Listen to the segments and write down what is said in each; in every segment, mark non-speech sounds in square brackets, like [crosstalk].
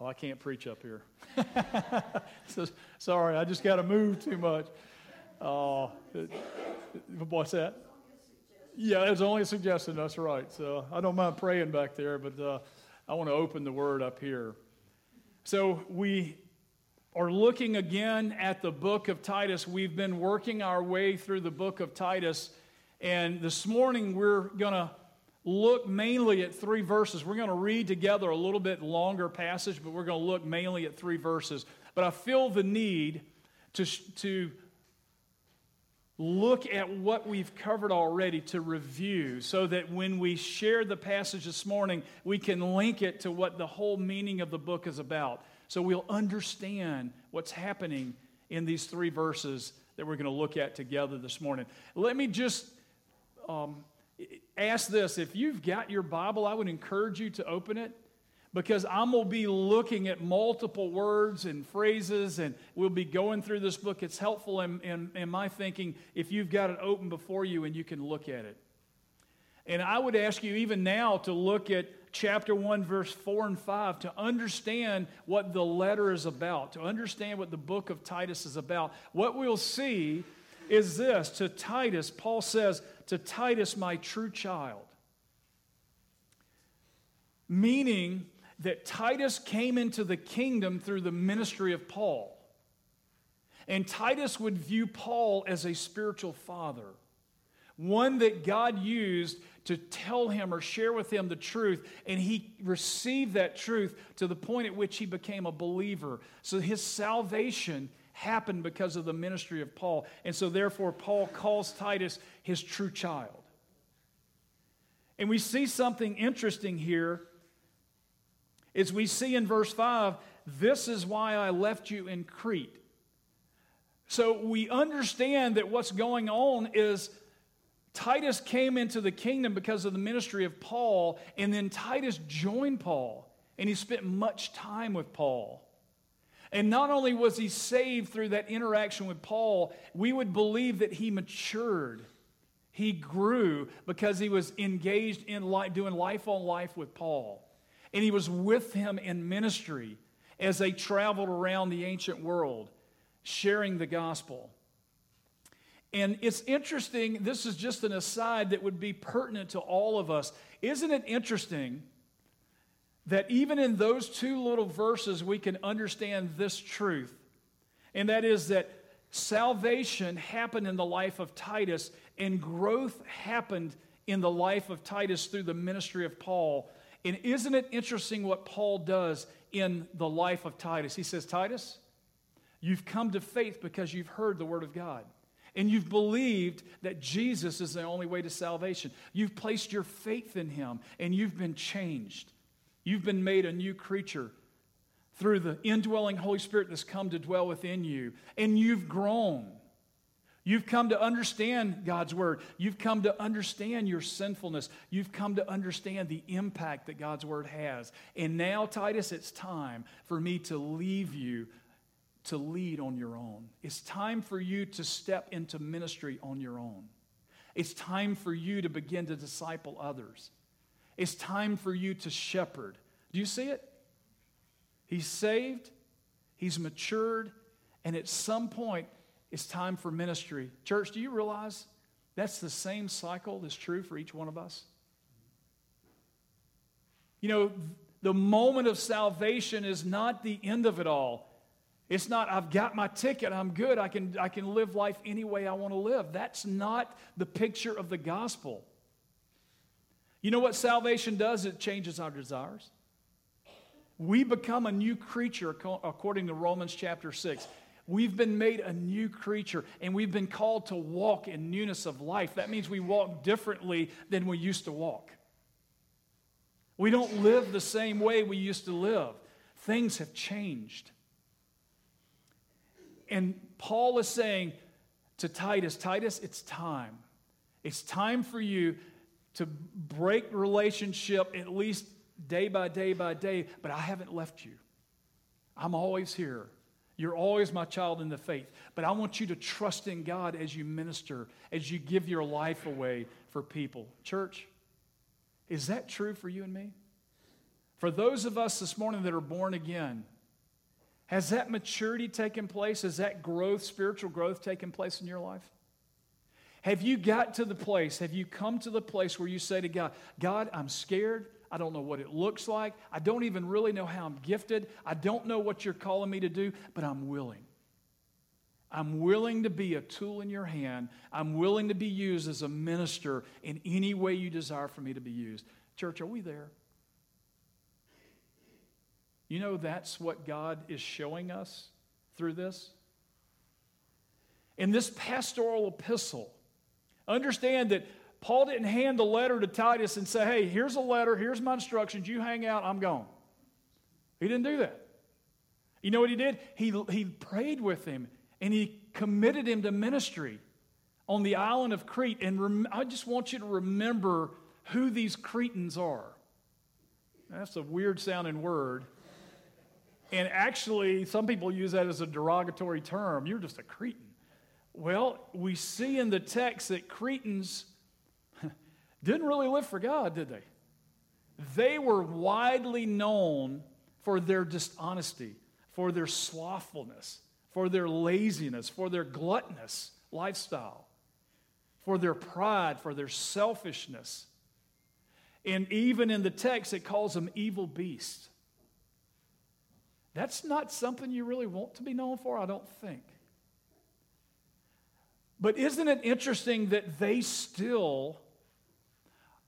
Oh, I can't preach up here. [laughs] so, sorry, I just got to move too much. Uh, what's that? Yeah, it's only a suggestion. That's right. So I don't mind praying back there, but uh, I want to open the word up here. So we are looking again at the book of Titus. We've been working our way through the book of Titus, and this morning we're going to look mainly at three verses. We're going to read together a little bit longer passage, but we're going to look mainly at three verses. But I feel the need to, to look at what we've covered already to review so that when we share the passage this morning, we can link it to what the whole meaning of the book is about. So we'll understand what's happening in these three verses that we're going to look at together this morning. Let me just um, ask this if you've got your Bible, I would encourage you to open it because I'm going to be looking at multiple words and phrases, and we'll be going through this book. It's helpful in, in, in, my thinking if you've got it open before you and you can look at it. And I would ask you even now to look at chapter 1, verse 4 and 5 to understand what the letter is about, to understand what the book of Titus is about. What we'll see is this to Titus, Paul says, To Titus, my true child. Meaning that Titus came into the kingdom through the ministry of Paul. And Titus would view Paul as a spiritual father, one that God used to tell him or share with him the truth. And he received that truth to the point at which he became a believer. So his salvation happened because of the ministry of Paul. And so, therefore, Paul calls Titus his true child. And we see something interesting here as we see in verse 5 this is why I left you in Crete. So we understand that what's going on is Titus came into the kingdom because of the ministry of Paul, and then Titus joined Paul, and he spent much time with Paul. And not only was he saved through that interaction with Paul, we would believe that he matured. He grew because he was engaged in life, doing life on life with Paul. And he was with him in ministry as they traveled around the ancient world, sharing the gospel. And it's interesting, this is just an aside that would be pertinent to all of us. Isn't it interesting that even in those two little verses we can understand this truth? And that is that salvation happened in the life of Titus, and growth happened in the life of Titus through the ministry of Paul. And isn't it interesting what Paul does in the life of Titus? He says, Titus, you've come to faith because you've heard the word of God and you've believed that Jesus is the only way to salvation. You've placed your faith in him and you've been changed. You've been made a new creature through the indwelling Holy Spirit that's come to dwell within you, and you've grown. You've come to understand God's word. You've come to understand your sinfulness. You've come to understand the impact that God's word has. And now, Titus, it's time for me to leave you to lead on your own. It's time for you to step into ministry on your own. It's time for you to begin to disciple others. It's time for you to shepherd. Do you see it? He's saved, he's matured, and at some point, it's time for ministry. Church, do you realize that's the same cycle that's true for each one of us? You know, the moment of salvation is not the end of it all. It's not, I've got my ticket, I'm good, I can, I can live life any way I want to live. That's not the picture of the gospel. You know what salvation does? It changes our desires. We become a new creature according to Romans chapter 6. We've been made a new creature and we've been called to walk in newness of life. That means we walk differently than we used to walk. We don't live the same way we used to live. Things have changed. And Paul is saying to Titus, Titus, it's time. It's time for you to break relationship at least day by day by day, but I haven't left you. I'm always here. You're always my child in the faith. But I want you to trust in God as you minister, as you give your life away for people. Church, is that true for you and me? For those of us this morning that are born again, has that maturity taken place? Has that growth, spiritual growth, taken place in your life? Have you got to the place, have you come to the place where you say to God, God, I'm scared. I don't know what it looks like. I don't even really know how I'm gifted. I don't know what you're calling me to do, but I'm willing. I'm willing to be a tool in your hand. I'm willing to be used as a minister in any way you desire for me to be used. Church, are we there? You know, that's what God is showing us through this. In this pastoral epistle, understand that Paul didn't hand the letter to Titus and say, hey, here's a letter, here's my instructions, you hang out, I'm gone. He didn't do that. You know what he did? He, he prayed with him and he committed him to ministry on the island of Crete. And rem- I just want you to remember who these Cretans are. That's a weird sounding word. And actually, some people use that as a derogatory term. You're just a Cretan. Well, we see in the text that Cretans [laughs] didn't really live for God, did they? They were widely known for their dishonesty, for their slothfulness, for their laziness, for their gluttonous lifestyle, for their pride, for their selfishness. And even in the text, it calls them evil beasts. That's not something you really want to be known for, I don't think. But isn't it interesting that they still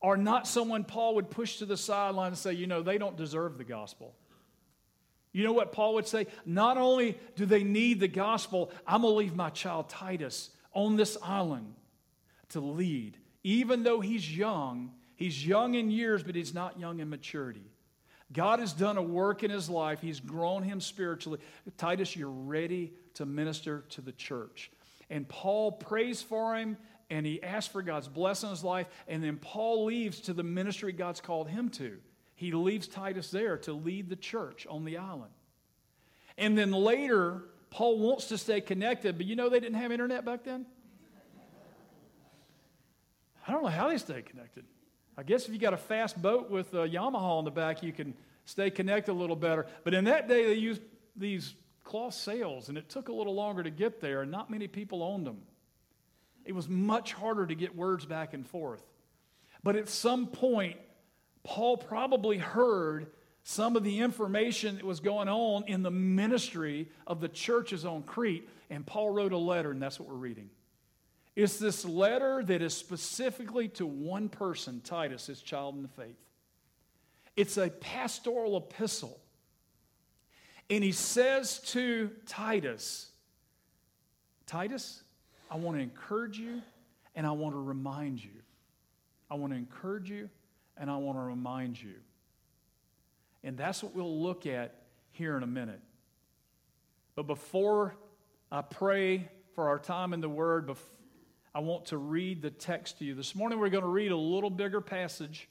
are not someone Paul would push to the sideline and say, you know, they don't deserve the gospel? You know what Paul would say? Not only do they need the gospel, I'm going to leave my child Titus on this island to lead. Even though he's young, he's young in years, but he's not young in maturity. God has done a work in his life, he's grown him spiritually. Titus, you're ready to minister to the church. And Paul prays for him and he asks for God's blessing on his life. And then Paul leaves to the ministry God's called him to. He leaves Titus there to lead the church on the island. And then later, Paul wants to stay connected, but you know they didn't have internet back then? I don't know how they stayed connected. I guess if you got a fast boat with a Yamaha on the back, you can stay connected a little better. But in that day, they used these cloth sails, and it took a little longer to get there, and not many people owned them. It was much harder to get words back and forth. But at some point, Paul probably heard some of the information that was going on in the ministry of the churches on Crete, and Paul wrote a letter, and that's what we're reading. It's this letter that is specifically to one person, Titus, his child in the faith. It's a pastoral epistle. And he says to Titus, Titus, I want to encourage you and I want to remind you. I want to encourage you and I want to remind you. And that's what we'll look at here in a minute. But before I pray for our time in the Word, I want to read the text to you. This morning we're going to read a little bigger passage,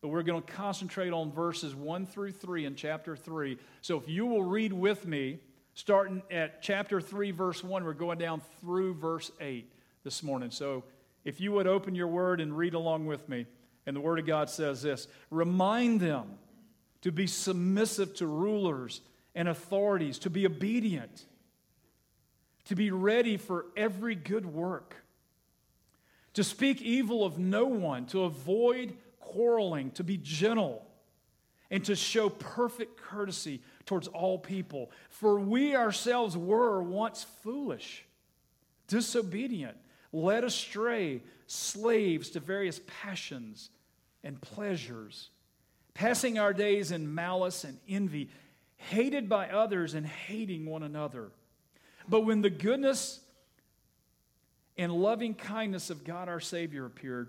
but we're going to concentrate on verses 1 through 3 in chapter 3. So if you will read with me, starting at chapter 3, verse 1, we're going down through verse 8 this morning. So if you would open your Word and read along with me. And the Word of God says this Remind them to be submissive to rulers and authorities, to be obedient, to be ready for every good work, to speak evil of no one, to avoid quarreling, to be gentle, and to show perfect courtesy towards all people. For we ourselves were once foolish, disobedient, led astray, slaves to various passions and pleasures, passing our days in malice and envy, hated by others and hating one another. But when the goodness and loving kindness of God our Savior appeared,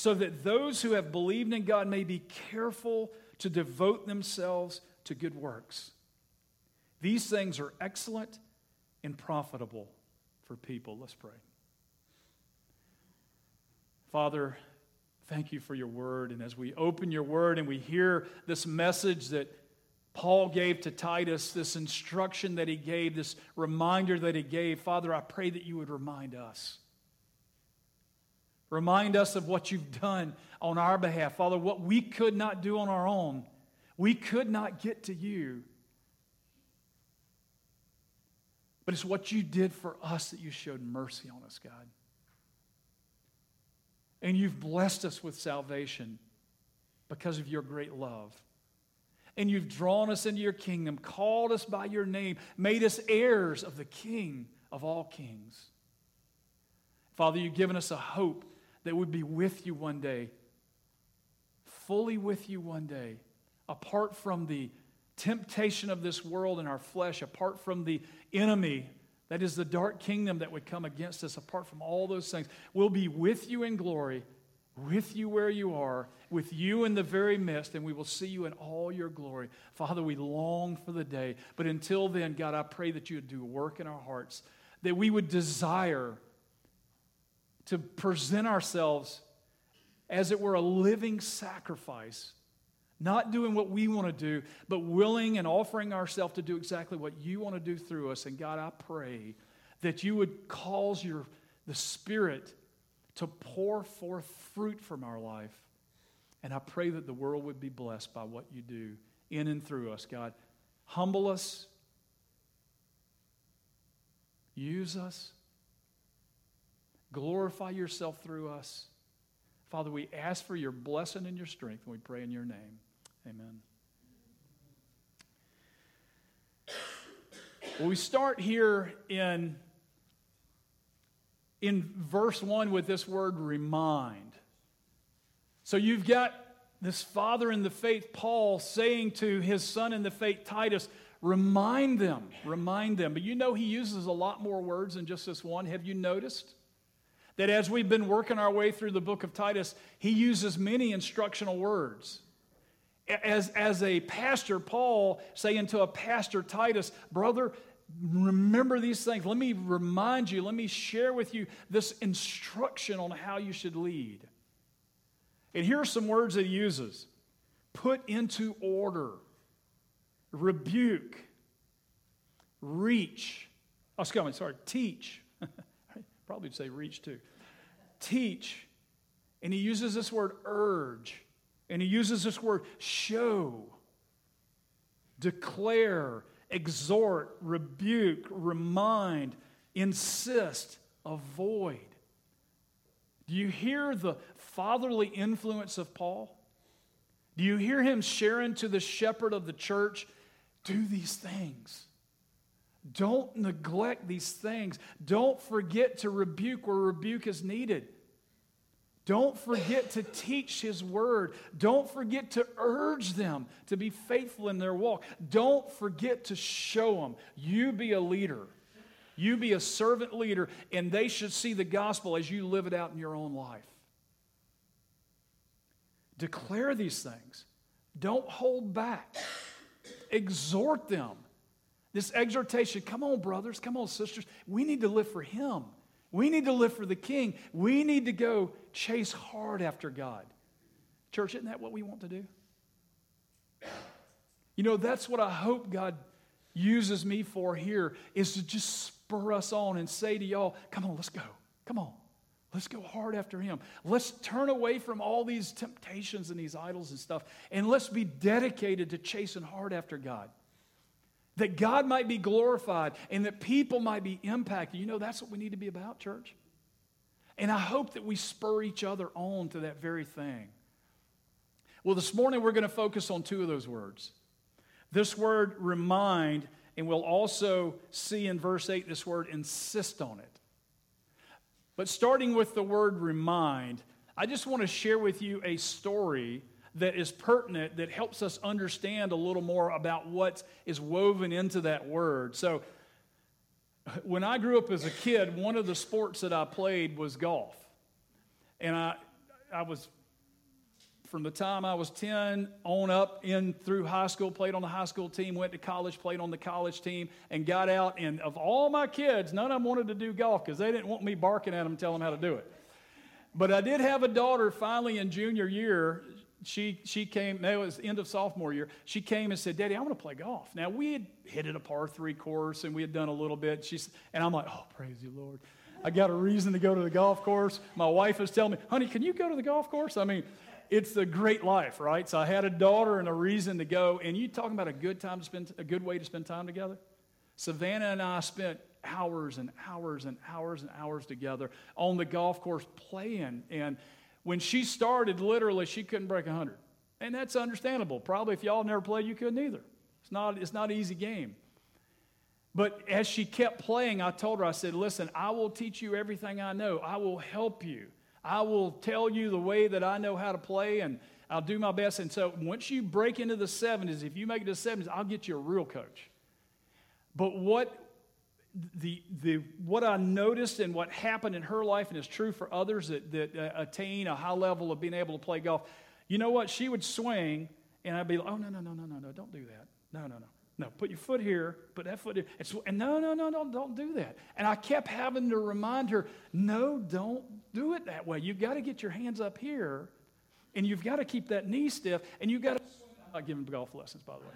so that those who have believed in God may be careful to devote themselves to good works. These things are excellent and profitable for people. Let's pray. Father, thank you for your word. And as we open your word and we hear this message that Paul gave to Titus, this instruction that he gave, this reminder that he gave, Father, I pray that you would remind us. Remind us of what you've done on our behalf. Father, what we could not do on our own, we could not get to you. But it's what you did for us that you showed mercy on us, God. And you've blessed us with salvation because of your great love. And you've drawn us into your kingdom, called us by your name, made us heirs of the King of all kings. Father, you've given us a hope that we'd be with you one day, fully with you one day, apart from the temptation of this world and our flesh, apart from the enemy that is the dark kingdom that would come against us, apart from all those things. We'll be with you in glory, with you where you are, with you in the very midst, and we will see you in all your glory. Father, we long for the day. But until then, God, I pray that you would do work in our hearts, that we would desire to present ourselves as it were a living sacrifice, not doing what we want to do, but willing and offering ourselves to do exactly what you want to do through us. And God, I pray that you would cause your the Spirit to pour forth fruit from our life. And I pray that the world would be blessed by what you do in and through us, God. Humble us, use us Glorify yourself through us. Father, we ask for your blessing and your strength, and we pray in your name. Amen. Well, we start here in, in verse 1 with this word remind. So you've got this father in the faith, Paul, saying to his son in the faith, Titus, remind them, remind them. But you know he uses a lot more words than just this one. Have you noticed? That as we've been working our way through the book of Titus, he uses many instructional words. As, as a pastor, Paul saying to a pastor, Titus, brother, remember these things. Let me remind you, let me share with you this instruction on how you should lead. And here are some words that he uses put into order, rebuke, reach. Oh, excuse me, sorry, teach. Probably say reach too teach. And he uses this word urge. And he uses this word show, declare, exhort, rebuke, remind, insist, avoid. Do you hear the fatherly influence of Paul? Do you hear him sharing to the shepherd of the church, do these things? Don't neglect these things. Don't forget to rebuke where rebuke is needed. Don't forget to teach His word. Don't forget to urge them to be faithful in their walk. Don't forget to show them. You be a leader. You be a servant leader, and they should see the gospel as you live it out in your own life. Declare these things. Don't hold back. Exhort them. This exhortation, come on, brothers, come on, sisters. We need to live for Him. We need to live for the King. We need to go chase hard after God. Church, isn't that what we want to do? You know, that's what I hope God uses me for here is to just spur us on and say to y'all, come on, let's go. Come on. Let's go hard after him. Let's turn away from all these temptations and these idols and stuff, and let's be dedicated to chasing hard after God that God might be glorified and that people might be impacted. You know, that's what we need to be about, church. And I hope that we spur each other on to that very thing. Well, this morning we're going to focus on two of those words. This word remind, and we'll also see in verse 8 this word insist on it. But starting with the word remind, I just want to share with you a story that is pertinent that helps us understand a little more about what is woven into that word. So, when I grew up as a kid, one of the sports that I played was golf. And I, I was from the time I was 10 on up in through high school, played on the high school team, went to college, played on the college team, and got out. And of all my kids, none of them wanted to do golf because they didn't want me barking at them telling them how to do it. But I did have a daughter finally in junior year. She, she came, no, it was end of sophomore year. She came and said, Daddy, I want to play golf. Now, we had hit it a par three course and we had done a little bit. She's, and I'm like, oh, praise you, Lord. I got a reason to go to the golf course. My wife was telling me, honey, can you go to the golf course? I mean, it's a great life, right? So I had a daughter and a reason to go. And you talking about a good time to spend, a good way to spend time together? Savannah and I spent hours and hours and hours and hours together on the golf course playing. And when she started, literally, she couldn't break 100. And that's understandable. Probably if y'all never played, you couldn't either. It's not, it's not an easy game. But as she kept playing, I told her, I said, Listen, I will teach you everything I know. I will help you. I will tell you the way that I know how to play, and I'll do my best. And so once you break into the 70s, if you make it to the 70s, I'll get you a real coach. But what the, the, what I noticed and what happened in her life, and is true for others that, that uh, attain a high level of being able to play golf, you know what? She would swing, and I'd be like, oh, no, no, no, no, no, no, don't do that. No, no, no. No, put your foot here, put that foot here. And, sw- and no, no, no, no, don't do that. And I kept having to remind her, no, don't do it that way. You've got to get your hands up here, and you've got to keep that knee stiff, and you've got to. I'm not giving golf lessons, by the way.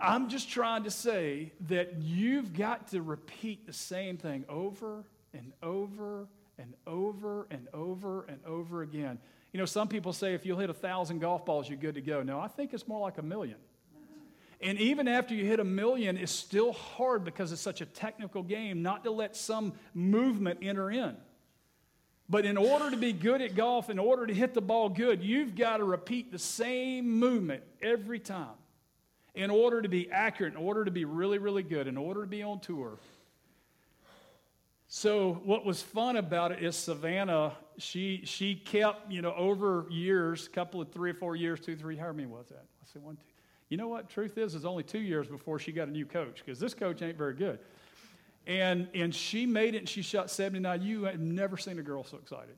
I'm just trying to say that you've got to repeat the same thing over and over and over and over and over again. You know, some people say if you'll hit a thousand golf balls, you're good to go. No, I think it's more like a million. And even after you hit a million, it's still hard because it's such a technical game not to let some movement enter in. But in order to be good at golf, in order to hit the ball good, you've got to repeat the same movement every time in order to be accurate, in order to be really, really good, in order to be on tour. So what was fun about it is Savannah, she she kept, you know, over years, a couple of three or four years, two, three, how many was that? I say one, two. You know what? Truth is, it's only two years before she got a new coach, because this coach ain't very good. And and she made it and she shot 79. You have never seen a girl so excited.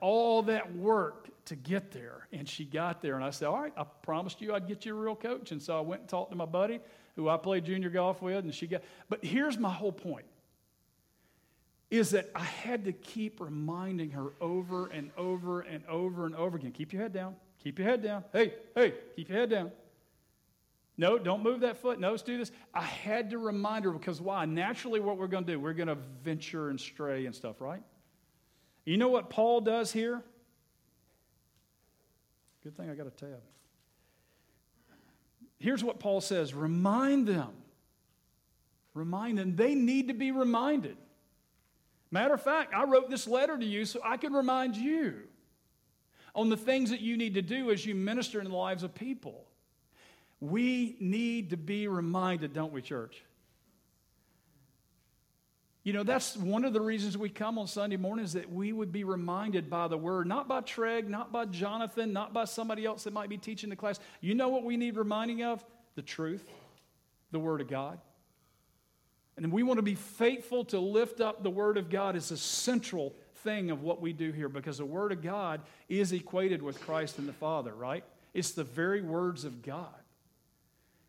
All that work to get there. And she got there, and I said, All right, I promised you I'd get you a real coach. And so I went and talked to my buddy who I played junior golf with, and she got. But here's my whole point is that I had to keep reminding her over and over and over and over again keep your head down, keep your head down. Hey, hey, keep your head down. No, don't move that foot. No, let's do this. I had to remind her because why? Naturally, what we're going to do, we're going to venture and stray and stuff, right? You know what Paul does here? Good thing I got a tab. Here's what Paul says remind them. Remind them. They need to be reminded. Matter of fact, I wrote this letter to you so I can remind you on the things that you need to do as you minister in the lives of people. We need to be reminded, don't we, church? You know, that's one of the reasons we come on Sunday mornings that we would be reminded by the word, not by Treg, not by Jonathan, not by somebody else that might be teaching the class. You know what we need reminding of? The truth, the word of God. And we want to be faithful to lift up the word of God as a central thing of what we do here because the word of God is equated with Christ and the Father, right? It's the very words of God.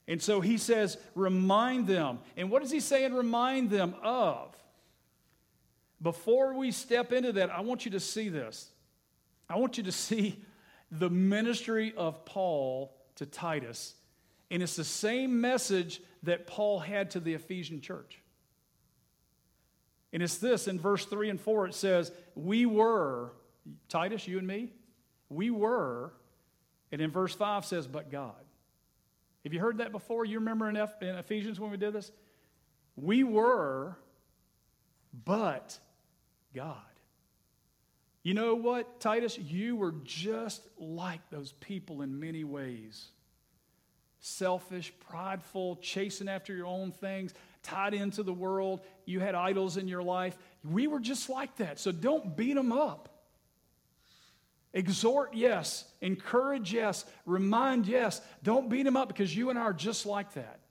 And so he says, remind them. And what does he say and remind them of? Before we step into that, I want you to see this. I want you to see the ministry of Paul to Titus. And it's the same message that Paul had to the Ephesian church. And it's this in verse 3 and 4 it says, We were, Titus, you and me, we were, and in verse 5 says, But God. Have you heard that before? You remember in, Ephesians when we did this? We were, but God. You know what, Titus? You were just like those people in many ways selfish, prideful, chasing after your own things, tied into the world. You had idols in your life. We were just like that. So don't beat them up. Exhort, yes. Encourage, yes. Remind, yes. Don't beat them up because you and I are just like that.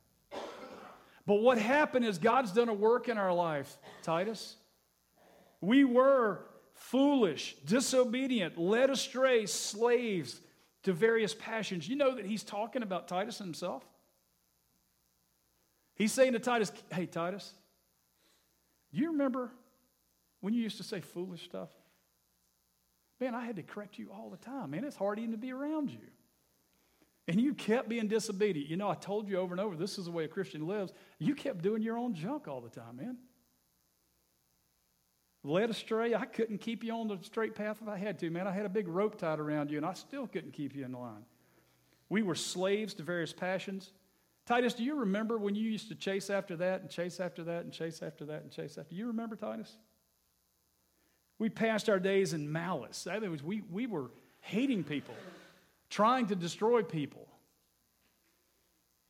But what happened is God's done a work in our life, Titus. We were foolish, disobedient, led astray, slaves to various passions. You know that he's talking about Titus himself? He's saying to Titus, Hey, Titus, do you remember when you used to say foolish stuff? Man, I had to correct you all the time. Man, it's hard even to be around you. And you kept being disobedient. You know, I told you over and over, this is the way a Christian lives. You kept doing your own junk all the time, man. Led astray, I couldn't keep you on the straight path if I had to, man. I had a big rope tied around you, and I still couldn't keep you in line. We were slaves to various passions. Titus, do you remember when you used to chase after that and chase after that and chase after that and chase after? You remember, Titus? We passed our days in malice. That was, we, we were hating people, trying to destroy people,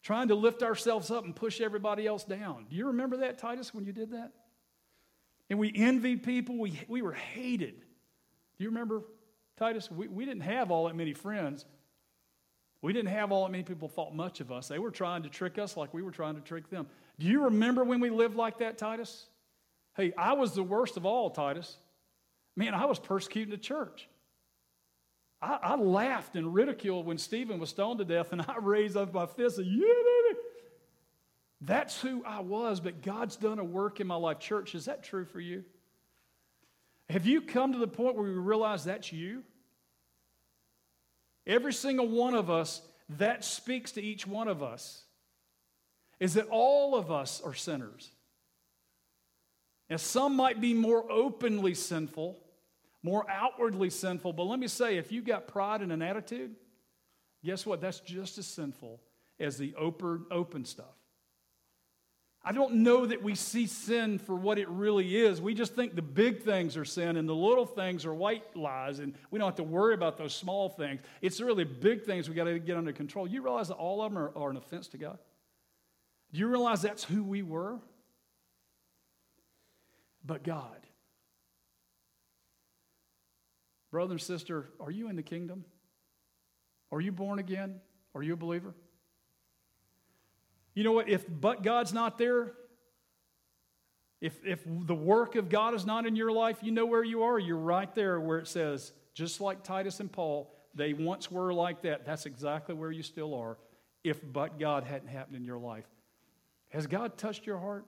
trying to lift ourselves up and push everybody else down. Do you remember that, Titus, when you did that? And we envied people, we, we were hated. Do you remember, Titus? We, we didn't have all that many friends. We didn't have all that many people thought much of us. They were trying to trick us like we were trying to trick them. Do you remember when we lived like that, Titus? Hey, I was the worst of all, Titus. Man, I was persecuting the church. I, I laughed and ridiculed when Stephen was stoned to death, and I raised up my fist and, yeah. That's who I was, but God's done a work in my life. Church, is that true for you? Have you come to the point where you realize that's you? Every single one of us, that speaks to each one of us, is that all of us are sinners. Now, some might be more openly sinful, more outwardly sinful, but let me say, if you've got pride and an attitude, guess what? That's just as sinful as the open, open stuff. I don't know that we see sin for what it really is. We just think the big things are sin and the little things are white lies, and we don't have to worry about those small things. It's really big things we got to get under control. You realize that all of them are, are an offense to God? Do you realize that's who we were? But God. Brother and sister, are you in the kingdom? Are you born again? Are you a believer? You know what? If but God's not there, if, if the work of God is not in your life, you know where you are. You're right there where it says, just like Titus and Paul, they once were like that. That's exactly where you still are if but God hadn't happened in your life. Has God touched your heart?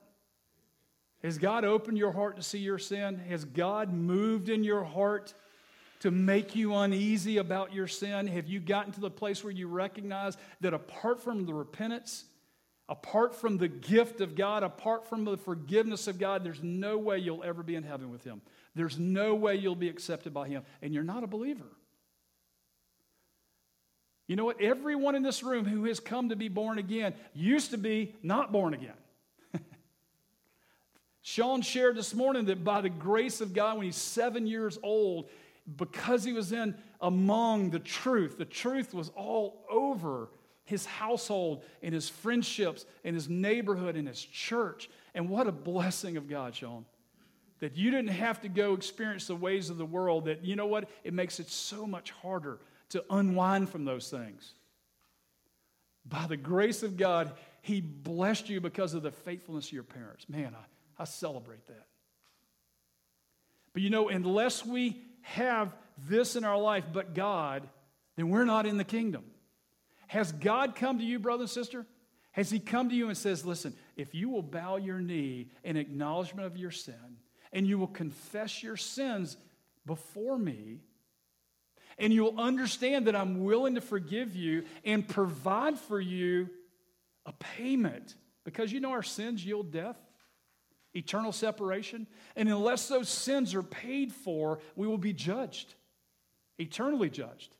Has God opened your heart to see your sin? Has God moved in your heart to make you uneasy about your sin? Have you gotten to the place where you recognize that apart from the repentance, Apart from the gift of God, apart from the forgiveness of God, there's no way you'll ever be in heaven with Him. There's no way you'll be accepted by Him. And you're not a believer. You know what? Everyone in this room who has come to be born again used to be not born again. [laughs] Sean shared this morning that by the grace of God, when he's seven years old, because he was in among the truth, the truth was all over his household and his friendships and his neighborhood and his church. And what a blessing of God, Sean. That you didn't have to go experience the ways of the world, that you know what? It makes it so much harder to unwind from those things. By the grace of God, He blessed you because of the faithfulness of your parents. Man, I, I celebrate that. But you know, unless we have this in our life but God, then we're not in the kingdom. Has God come to you, brother and sister? Has He come to you and says, Listen, if you will bow your knee in acknowledgement of your sin, and you will confess your sins before me, and you'll understand that I'm willing to forgive you and provide for you a payment, because you know our sins yield death, eternal separation. And unless those sins are paid for, we will be judged, eternally judged.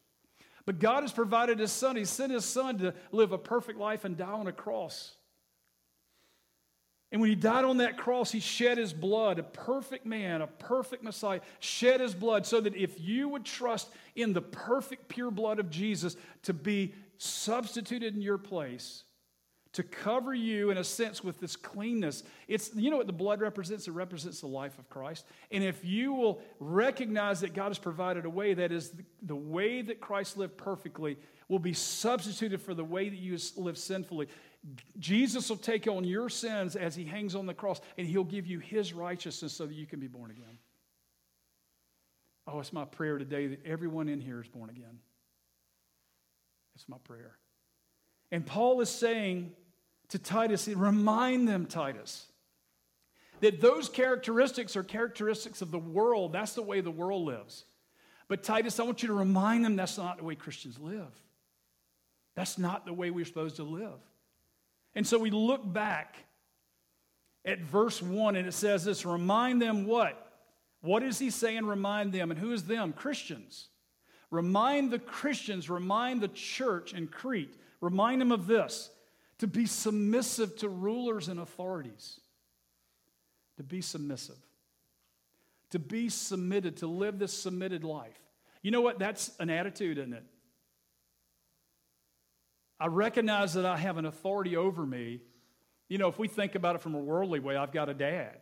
But God has provided His Son. He sent His Son to live a perfect life and die on a cross. And when He died on that cross, He shed His blood, a perfect man, a perfect Messiah, shed His blood so that if you would trust in the perfect, pure blood of Jesus to be substituted in your place, to cover you in a sense with this cleanness. It's you know what the blood represents? It represents the life of Christ. And if you will recognize that God has provided a way that is the, way that Christ lived perfectly will be substituted for the way that you live sinfully. Jesus will take on your sins as he hangs on the cross and he'll give you his righteousness so that you can be born again. Oh, it's my prayer today that everyone in here is born again. It's my prayer. And Paul is saying to Titus, remind them, Titus, that those characteristics are characteristics of the world. That's the way the world lives. But Titus, I want you to remind them that's not the way Christians live. That's not the way we're supposed to live. And so we look back at verse 1 and it says this remind them what? What is he saying? Remind them. And who is them? Christians. Remind the Christians, remind the church in Crete, remind them of this to be submissive to rulers and authorities. To be submissive. To be submitted, to live this submitted life. You know what? That's an attitude, isn't it? I recognize that I have an authority over me. You know, if we think about it from a worldly way, I've got a dad.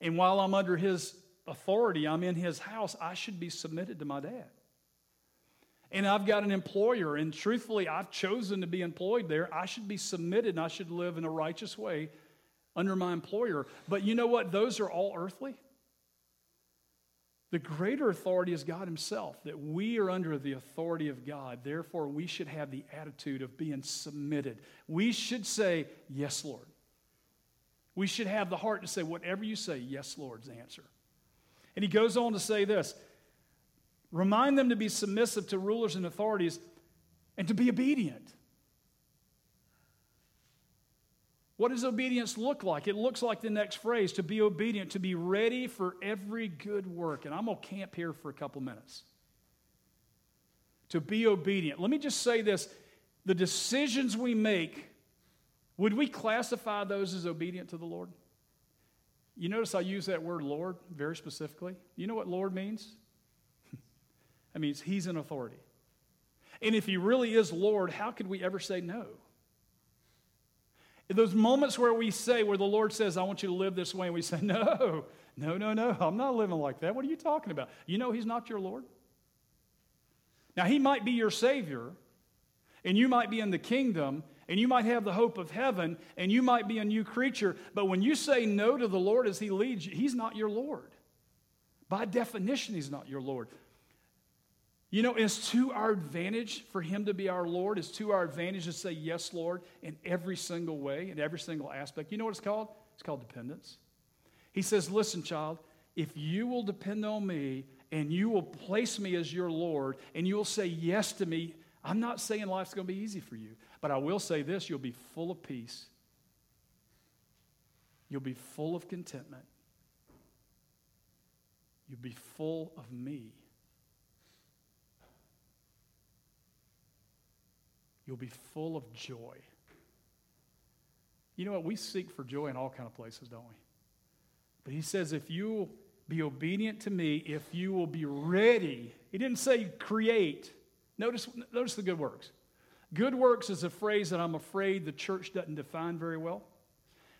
And while I'm under his authority, I'm in his house, I should be submitted to my dad. And I've got an employer, and truthfully, I've chosen to be employed there. I should be submitted and I should live in a righteous way under my employer. But you know what? Those are all earthly. The greater authority is God Himself, that we are under the authority of God. Therefore, we should have the attitude of being submitted. We should say, Yes, Lord. We should have the heart to say, Whatever you say, yes, Lord's answer. And he goes on to say this remind them to be submissive to rulers and authorities and to be obedient. What does obedience look like? It looks like the next phrase to be obedient, to be ready for every good work. And I'm going to camp here for a couple minutes. To be obedient. Let me just say this the decisions we make, would we classify those as obedient to the Lord? You notice I use that word Lord very specifically. You know what Lord means? That means He's an authority. And if He really is Lord, how could we ever say no? In Those moments where we say, where the Lord says, I want you to live this way, and we say, [laughs] No, no, no, no, I'm not living like that. What are you talking about? You know, He's not your Lord. Now, He might be your Savior, and you might be in the kingdom, and you might have the hope of heaven, and you might be a new creature, but when you say no to the Lord as He leads you, He's not your Lord. By definition, He's not your Lord. You know, it's to our advantage for Him to be our Lord. It's to our advantage to say, Yes, Lord, in every single way, in every single aspect. You know what it's called? It's called dependence. He says, Listen, child, if you will depend on me and you will place me as your Lord and you will say yes to me, I'm not saying life's going to be easy for you, but I will say this you'll be full of peace, you'll be full of contentment, you'll be full of me. You'll be full of joy. You know what? We seek for joy in all kind of places, don't we? But he says, if you be obedient to me, if you will be ready, he didn't say create. Notice, notice the good works. Good works is a phrase that I'm afraid the church doesn't define very well.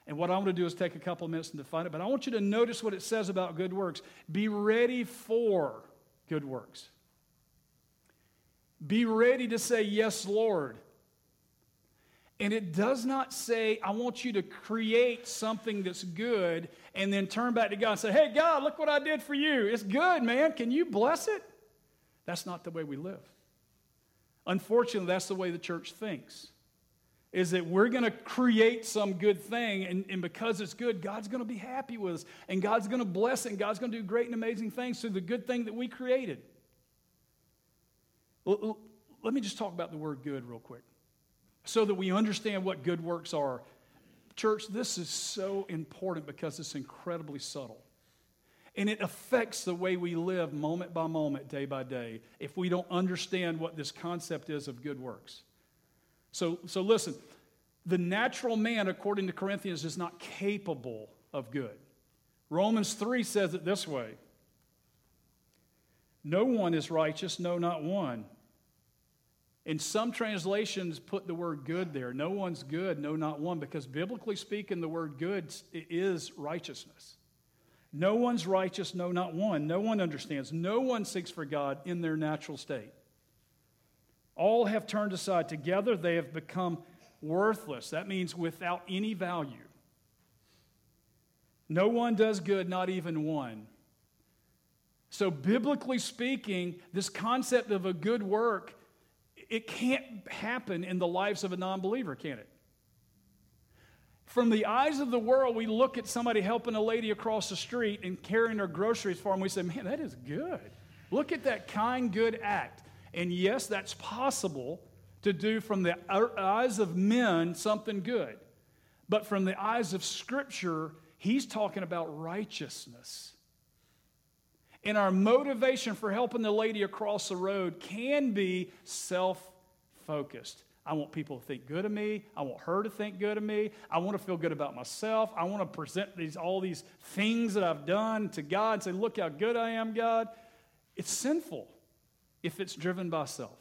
And what I want to do is take a couple of minutes and define it. But I want you to notice what it says about good works. Be ready for good works. Be ready to say, Yes, Lord. And it does not say, I want you to create something that's good and then turn back to God and say, Hey, God, look what I did for you. It's good, man. Can you bless it? That's not the way we live. Unfortunately, that's the way the church thinks. Is that we're going to create some good thing, and, and because it's good, God's going to be happy with us, and God's going to bless it, and God's going to do great and amazing things through the good thing that we created. Let me just talk about the word good real quick so that we understand what good works are. Church, this is so important because it's incredibly subtle. And it affects the way we live moment by moment, day by day, if we don't understand what this concept is of good works. So, so listen, the natural man, according to Corinthians, is not capable of good. Romans 3 says it this way No one is righteous, no, not one. In some translations, put the word good there. No one's good, no, not one, because biblically speaking, the word good is righteousness. No one's righteous, no, not one. No one understands. No one seeks for God in their natural state. All have turned aside. Together they have become worthless. That means without any value. No one does good, not even one. So, biblically speaking, this concept of a good work, it can't happen in the lives of a non believer, can it? From the eyes of the world, we look at somebody helping a lady across the street and carrying her groceries for them. We say, man, that is good. Look at that kind, good act. And yes, that's possible to do from the eyes of men something good. But from the eyes of Scripture, he's talking about righteousness. And our motivation for helping the lady across the road can be self focused. I want people to think good of me. I want her to think good of me. I want to feel good about myself. I want to present these, all these things that I've done to God and say, Look how good I am, God. It's sinful if it's driven by self.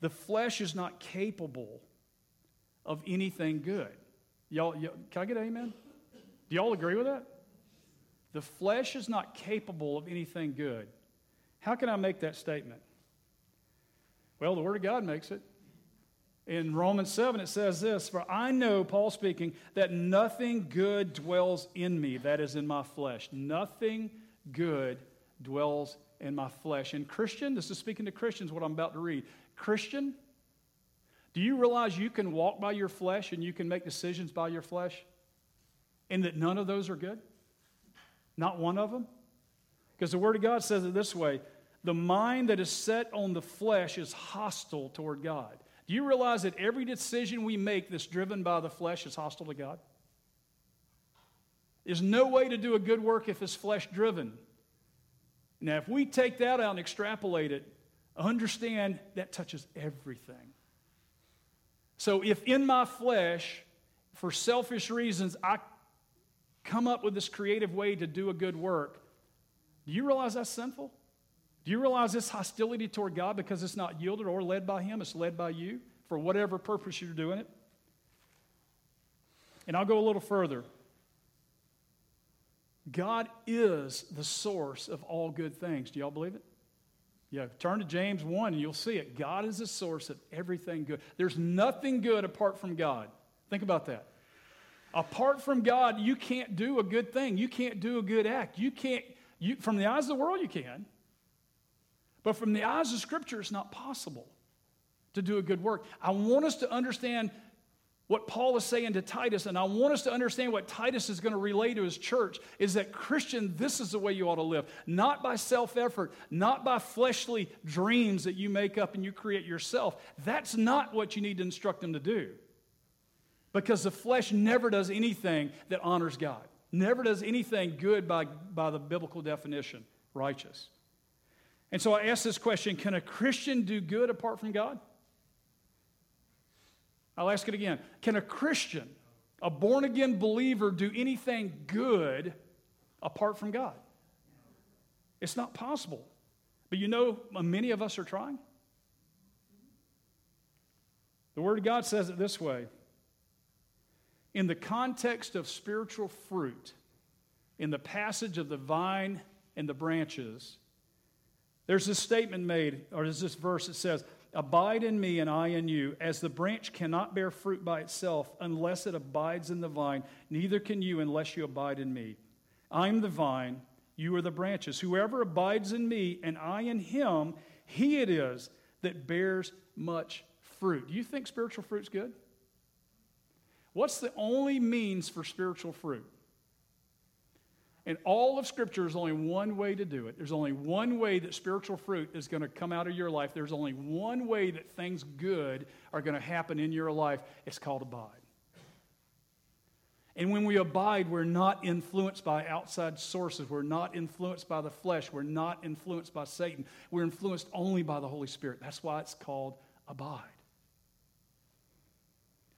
The flesh is not capable of anything good. Y'all, can I get amen? Do y'all agree with that? The flesh is not capable of anything good. How can I make that statement? Well, the Word of God makes it. In Romans 7, it says this For I know, Paul speaking, that nothing good dwells in me, that is in my flesh. Nothing good dwells in my flesh. And Christian, this is speaking to Christians, what I'm about to read. Christian, do you realize you can walk by your flesh and you can make decisions by your flesh? And that none of those are good? Not one of them? Because the Word of God says it this way the mind that is set on the flesh is hostile toward God. Do you realize that every decision we make that's driven by the flesh is hostile to God? There's no way to do a good work if it's flesh driven. Now, if we take that out and extrapolate it, understand that touches everything. So, if in my flesh, for selfish reasons, I come up with this creative way to do a good work, do you realize that's sinful? Do you realize this hostility toward God because it's not yielded or led by Him? It's led by you for whatever purpose you're doing it. And I'll go a little further. God is the source of all good things. Do y'all believe it? Yeah, turn to James 1 and you'll see it. God is the source of everything good. There's nothing good apart from God. Think about that. Apart from God, you can't do a good thing. You can't do a good act. You can't, you, from the eyes of the world, you can. But from the eyes of Scripture, it's not possible to do a good work. I want us to understand what Paul is saying to Titus, and I want us to understand what Titus is going to relay to his church is that Christian, this is the way you ought to live. Not by self effort, not by fleshly dreams that you make up and you create yourself. That's not what you need to instruct them to do. Because the flesh never does anything that honors God, never does anything good by, by the biblical definition righteous. And so I ask this question Can a Christian do good apart from God? I'll ask it again. Can a Christian, a born again believer, do anything good apart from God? It's not possible. But you know, many of us are trying. The Word of God says it this way in the context of spiritual fruit, in the passage of the vine and the branches, there's this statement made, or there's this verse that says, Abide in me and I in you, as the branch cannot bear fruit by itself unless it abides in the vine, neither can you unless you abide in me. I'm the vine, you are the branches. Whoever abides in me and I in him, he it is that bears much fruit. Do you think spiritual fruit's good? What's the only means for spiritual fruit? In all of Scripture, there's only one way to do it. There's only one way that spiritual fruit is going to come out of your life. There's only one way that things good are going to happen in your life. It's called abide. And when we abide, we're not influenced by outside sources. We're not influenced by the flesh. We're not influenced by Satan. We're influenced only by the Holy Spirit. That's why it's called abide.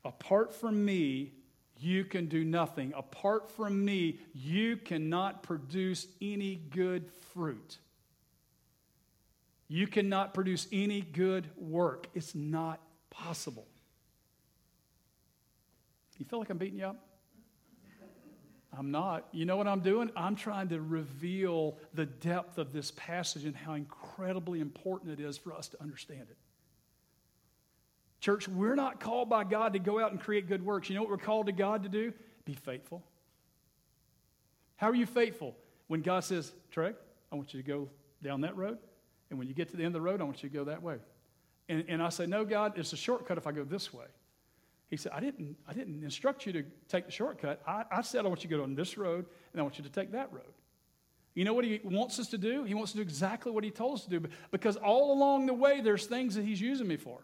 Apart from me, you can do nothing. Apart from me, you cannot produce any good fruit. You cannot produce any good work. It's not possible. You feel like I'm beating you up? I'm not. You know what I'm doing? I'm trying to reveal the depth of this passage and how incredibly important it is for us to understand it. Church, we're not called by God to go out and create good works. You know what we're called to God to do? Be faithful. How are you faithful when God says, Treg, I want you to go down that road, and when you get to the end of the road, I want you to go that way? And, and I say, No, God, it's a shortcut if I go this way. He said, I didn't, I didn't instruct you to take the shortcut. I, I said, I want you to go on this road, and I want you to take that road. You know what he wants us to do? He wants to do exactly what he told us to do because all along the way, there's things that he's using me for.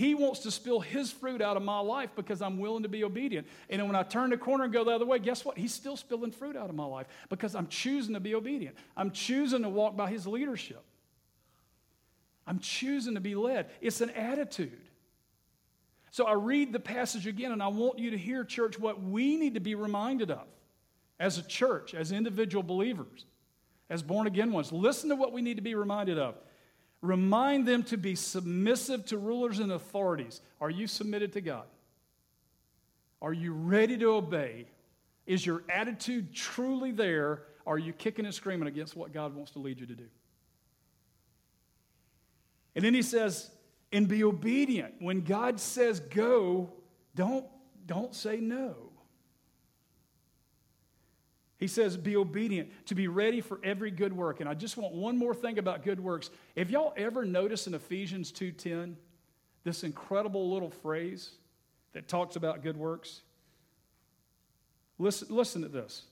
He wants to spill his fruit out of my life because I'm willing to be obedient. And when I turn the corner and go the other way, guess what? He's still spilling fruit out of my life because I'm choosing to be obedient. I'm choosing to walk by his leadership. I'm choosing to be led. It's an attitude. So I read the passage again, and I want you to hear, church, what we need to be reminded of as a church, as individual believers, as born again ones. Listen to what we need to be reminded of. Remind them to be submissive to rulers and authorities. Are you submitted to God? Are you ready to obey? Is your attitude truly there? Are you kicking and screaming against what God wants to lead you to do? And then he says, and be obedient. When God says go, don't, don't say no. He says, be obedient, to be ready for every good work. And I just want one more thing about good works. If y'all ever notice in Ephesians 2:10, this incredible little phrase that talks about good works, listen, listen to this.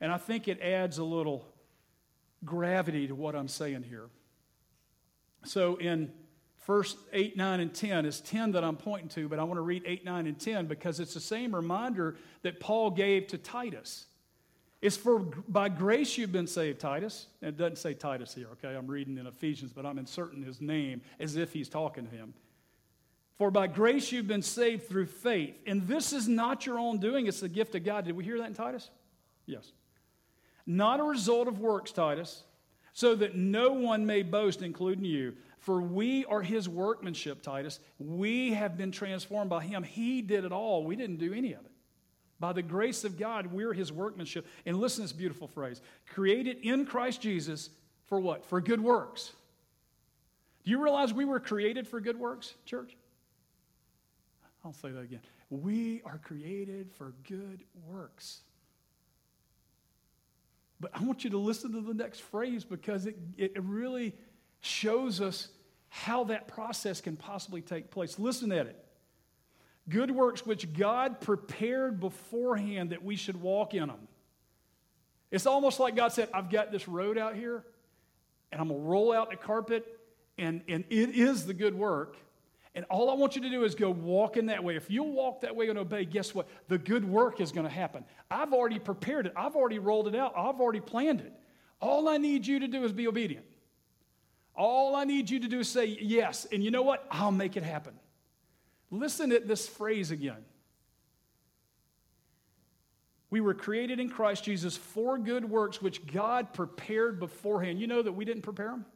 And I think it adds a little gravity to what I'm saying here. So in verse 8, 9, and 10 is 10 that I'm pointing to, but I want to read 8, 9, and 10 because it's the same reminder that Paul gave to Titus. It's for by grace you've been saved, Titus. And it doesn't say Titus here, okay? I'm reading in Ephesians, but I'm inserting his name as if he's talking to him. For by grace you've been saved through faith. And this is not your own doing, it's the gift of God. Did we hear that in Titus? Yes. Not a result of works, Titus, so that no one may boast, including you. For we are his workmanship, Titus. We have been transformed by him. He did it all. We didn't do any of it. By the grace of God, we're his workmanship. And listen to this beautiful phrase created in Christ Jesus for what? For good works. Do you realize we were created for good works, church? I'll say that again. We are created for good works. But I want you to listen to the next phrase because it, it really shows us how that process can possibly take place. Listen at it. Good works which God prepared beforehand that we should walk in them. It's almost like God said, I've got this road out here, and I'm going to roll out the carpet, and, and it is the good work. And all I want you to do is go walk in that way. If you'll walk that way and obey, guess what? The good work is going to happen. I've already prepared it, I've already rolled it out, I've already planned it. All I need you to do is be obedient. All I need you to do is say yes. And you know what? I'll make it happen. Listen at this phrase again. We were created in Christ Jesus for good works which God prepared beforehand. You know that we didn't prepare them,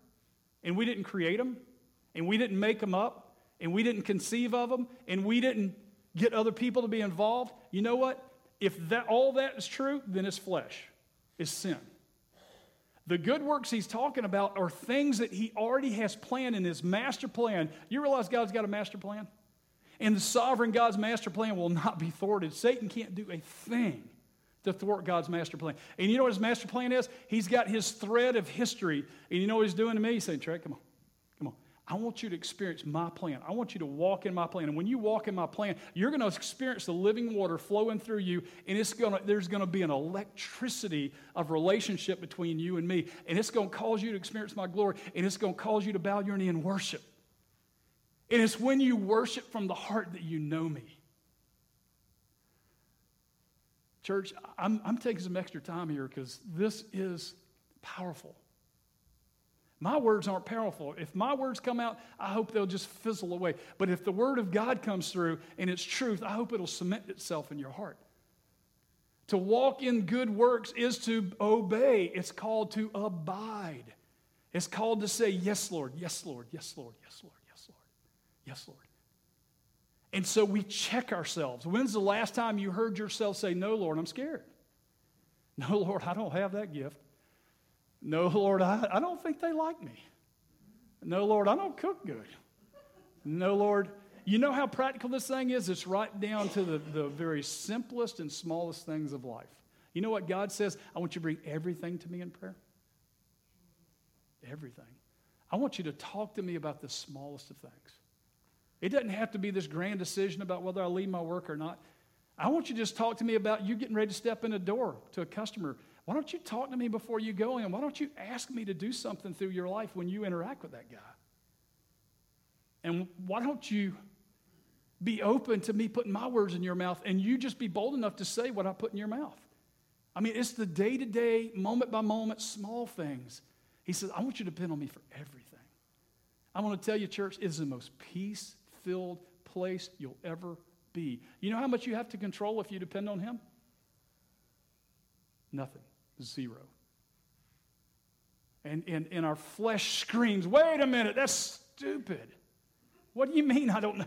and we didn't create them, and we didn't make them up, and we didn't conceive of them, and we didn't get other people to be involved. You know what? If that, all that is true, then it's flesh, it's sin. The good works he's talking about are things that he already has planned in his master plan. You realize God's got a master plan? And the sovereign God's master plan will not be thwarted. Satan can't do a thing to thwart God's master plan. And you know what his master plan is? He's got his thread of history. And you know what he's doing to me? He's saying, Treg, come on. Come on. I want you to experience my plan. I want you to walk in my plan. And when you walk in my plan, you're going to experience the living water flowing through you. And it's to, there's going to be an electricity of relationship between you and me. And it's going to cause you to experience my glory. And it's going to cause you to bow your knee and worship. And it's when you worship from the heart that you know me. Church, I'm, I'm taking some extra time here because this is powerful. My words aren't powerful. If my words come out, I hope they'll just fizzle away. But if the word of God comes through and it's truth, I hope it'll cement itself in your heart. To walk in good works is to obey, it's called to abide. It's called to say, Yes, Lord, yes, Lord, yes, Lord, yes, Lord. Yes, Lord. And so we check ourselves. When's the last time you heard yourself say, No, Lord, I'm scared? [laughs] No, Lord, I don't have that gift. No, Lord, I, I don't think they like me. No, Lord, I don't cook good. No, Lord, you know how practical this thing is? It's right down to the, the very simplest and smallest things of life. You know what God says? I want you to bring everything to me in prayer. Everything. I want you to talk to me about the smallest of things. It doesn't have to be this grand decision about whether I leave my work or not. I want you to just talk to me about you getting ready to step in a door to a customer. Why don't you talk to me before you go in? Why don't you ask me to do something through your life when you interact with that guy? And why don't you be open to me putting my words in your mouth and you just be bold enough to say what I put in your mouth? I mean, it's the day to day, moment by moment, small things. He says, I want you to depend on me for everything. I want to tell you, church, it is the most peace filled place you'll ever be. You know how much you have to control if you depend on Him? Nothing. Zero. And, and, and our flesh screams, wait a minute, that's stupid. What do you mean I don't know?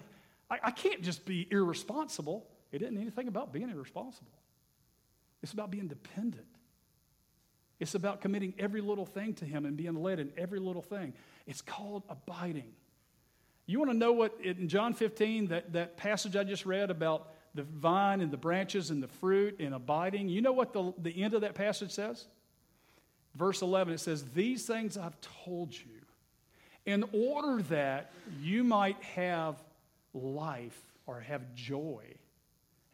I, I can't just be irresponsible. It isn't anything about being irresponsible. It's about being dependent. It's about committing every little thing to Him and being led in every little thing. It's called abiding. You want to know what in John 15, that, that passage I just read about the vine and the branches and the fruit and abiding, you know what the, the end of that passage says? Verse 11, it says, These things I've told you in order that you might have life or have joy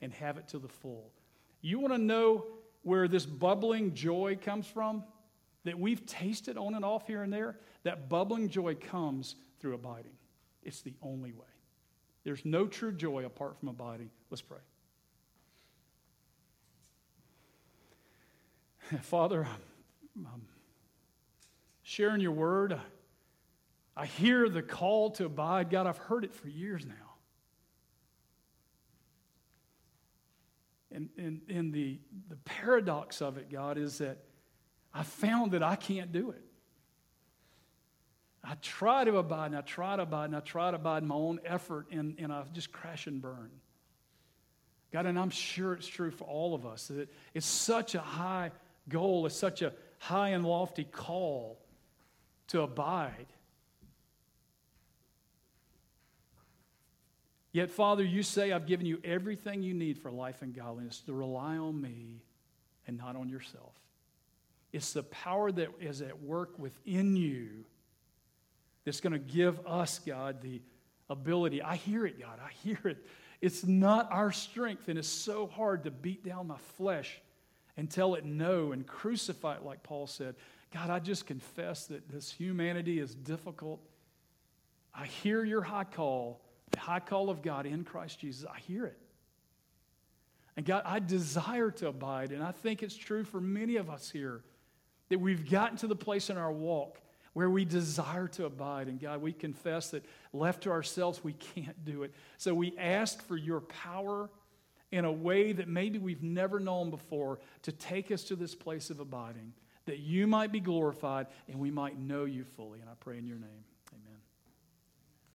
and have it to the full. You want to know where this bubbling joy comes from? That we've tasted on and off here and there? That bubbling joy comes through abiding. It's the only way. There's no true joy apart from abiding. Let's pray. [sighs] Father, I'm sharing your word. I hear the call to abide. God, I've heard it for years now. And, and, and the, the paradox of it, God, is that I found that I can't do it. I try to abide and I try to abide and I try to abide in my own effort and, and I just crash and burn. God, and I'm sure it's true for all of us that it's such a high goal, it's such a high and lofty call to abide. Yet, Father, you say, I've given you everything you need for life and godliness to rely on me and not on yourself. It's the power that is at work within you that's going to give us, God, the ability. I hear it, God. I hear it. It's not our strength, and it's so hard to beat down my flesh and tell it no and crucify it, like Paul said. God, I just confess that this humanity is difficult. I hear your high call the high call of God in Christ Jesus. I hear it. And God, I desire to abide, and I think it's true for many of us here that we've gotten to the place in our walk where we desire to abide. And God, we confess that left to ourselves, we can't do it. So we ask for your power in a way that maybe we've never known before to take us to this place of abiding, that you might be glorified and we might know you fully. And I pray in your name. Amen.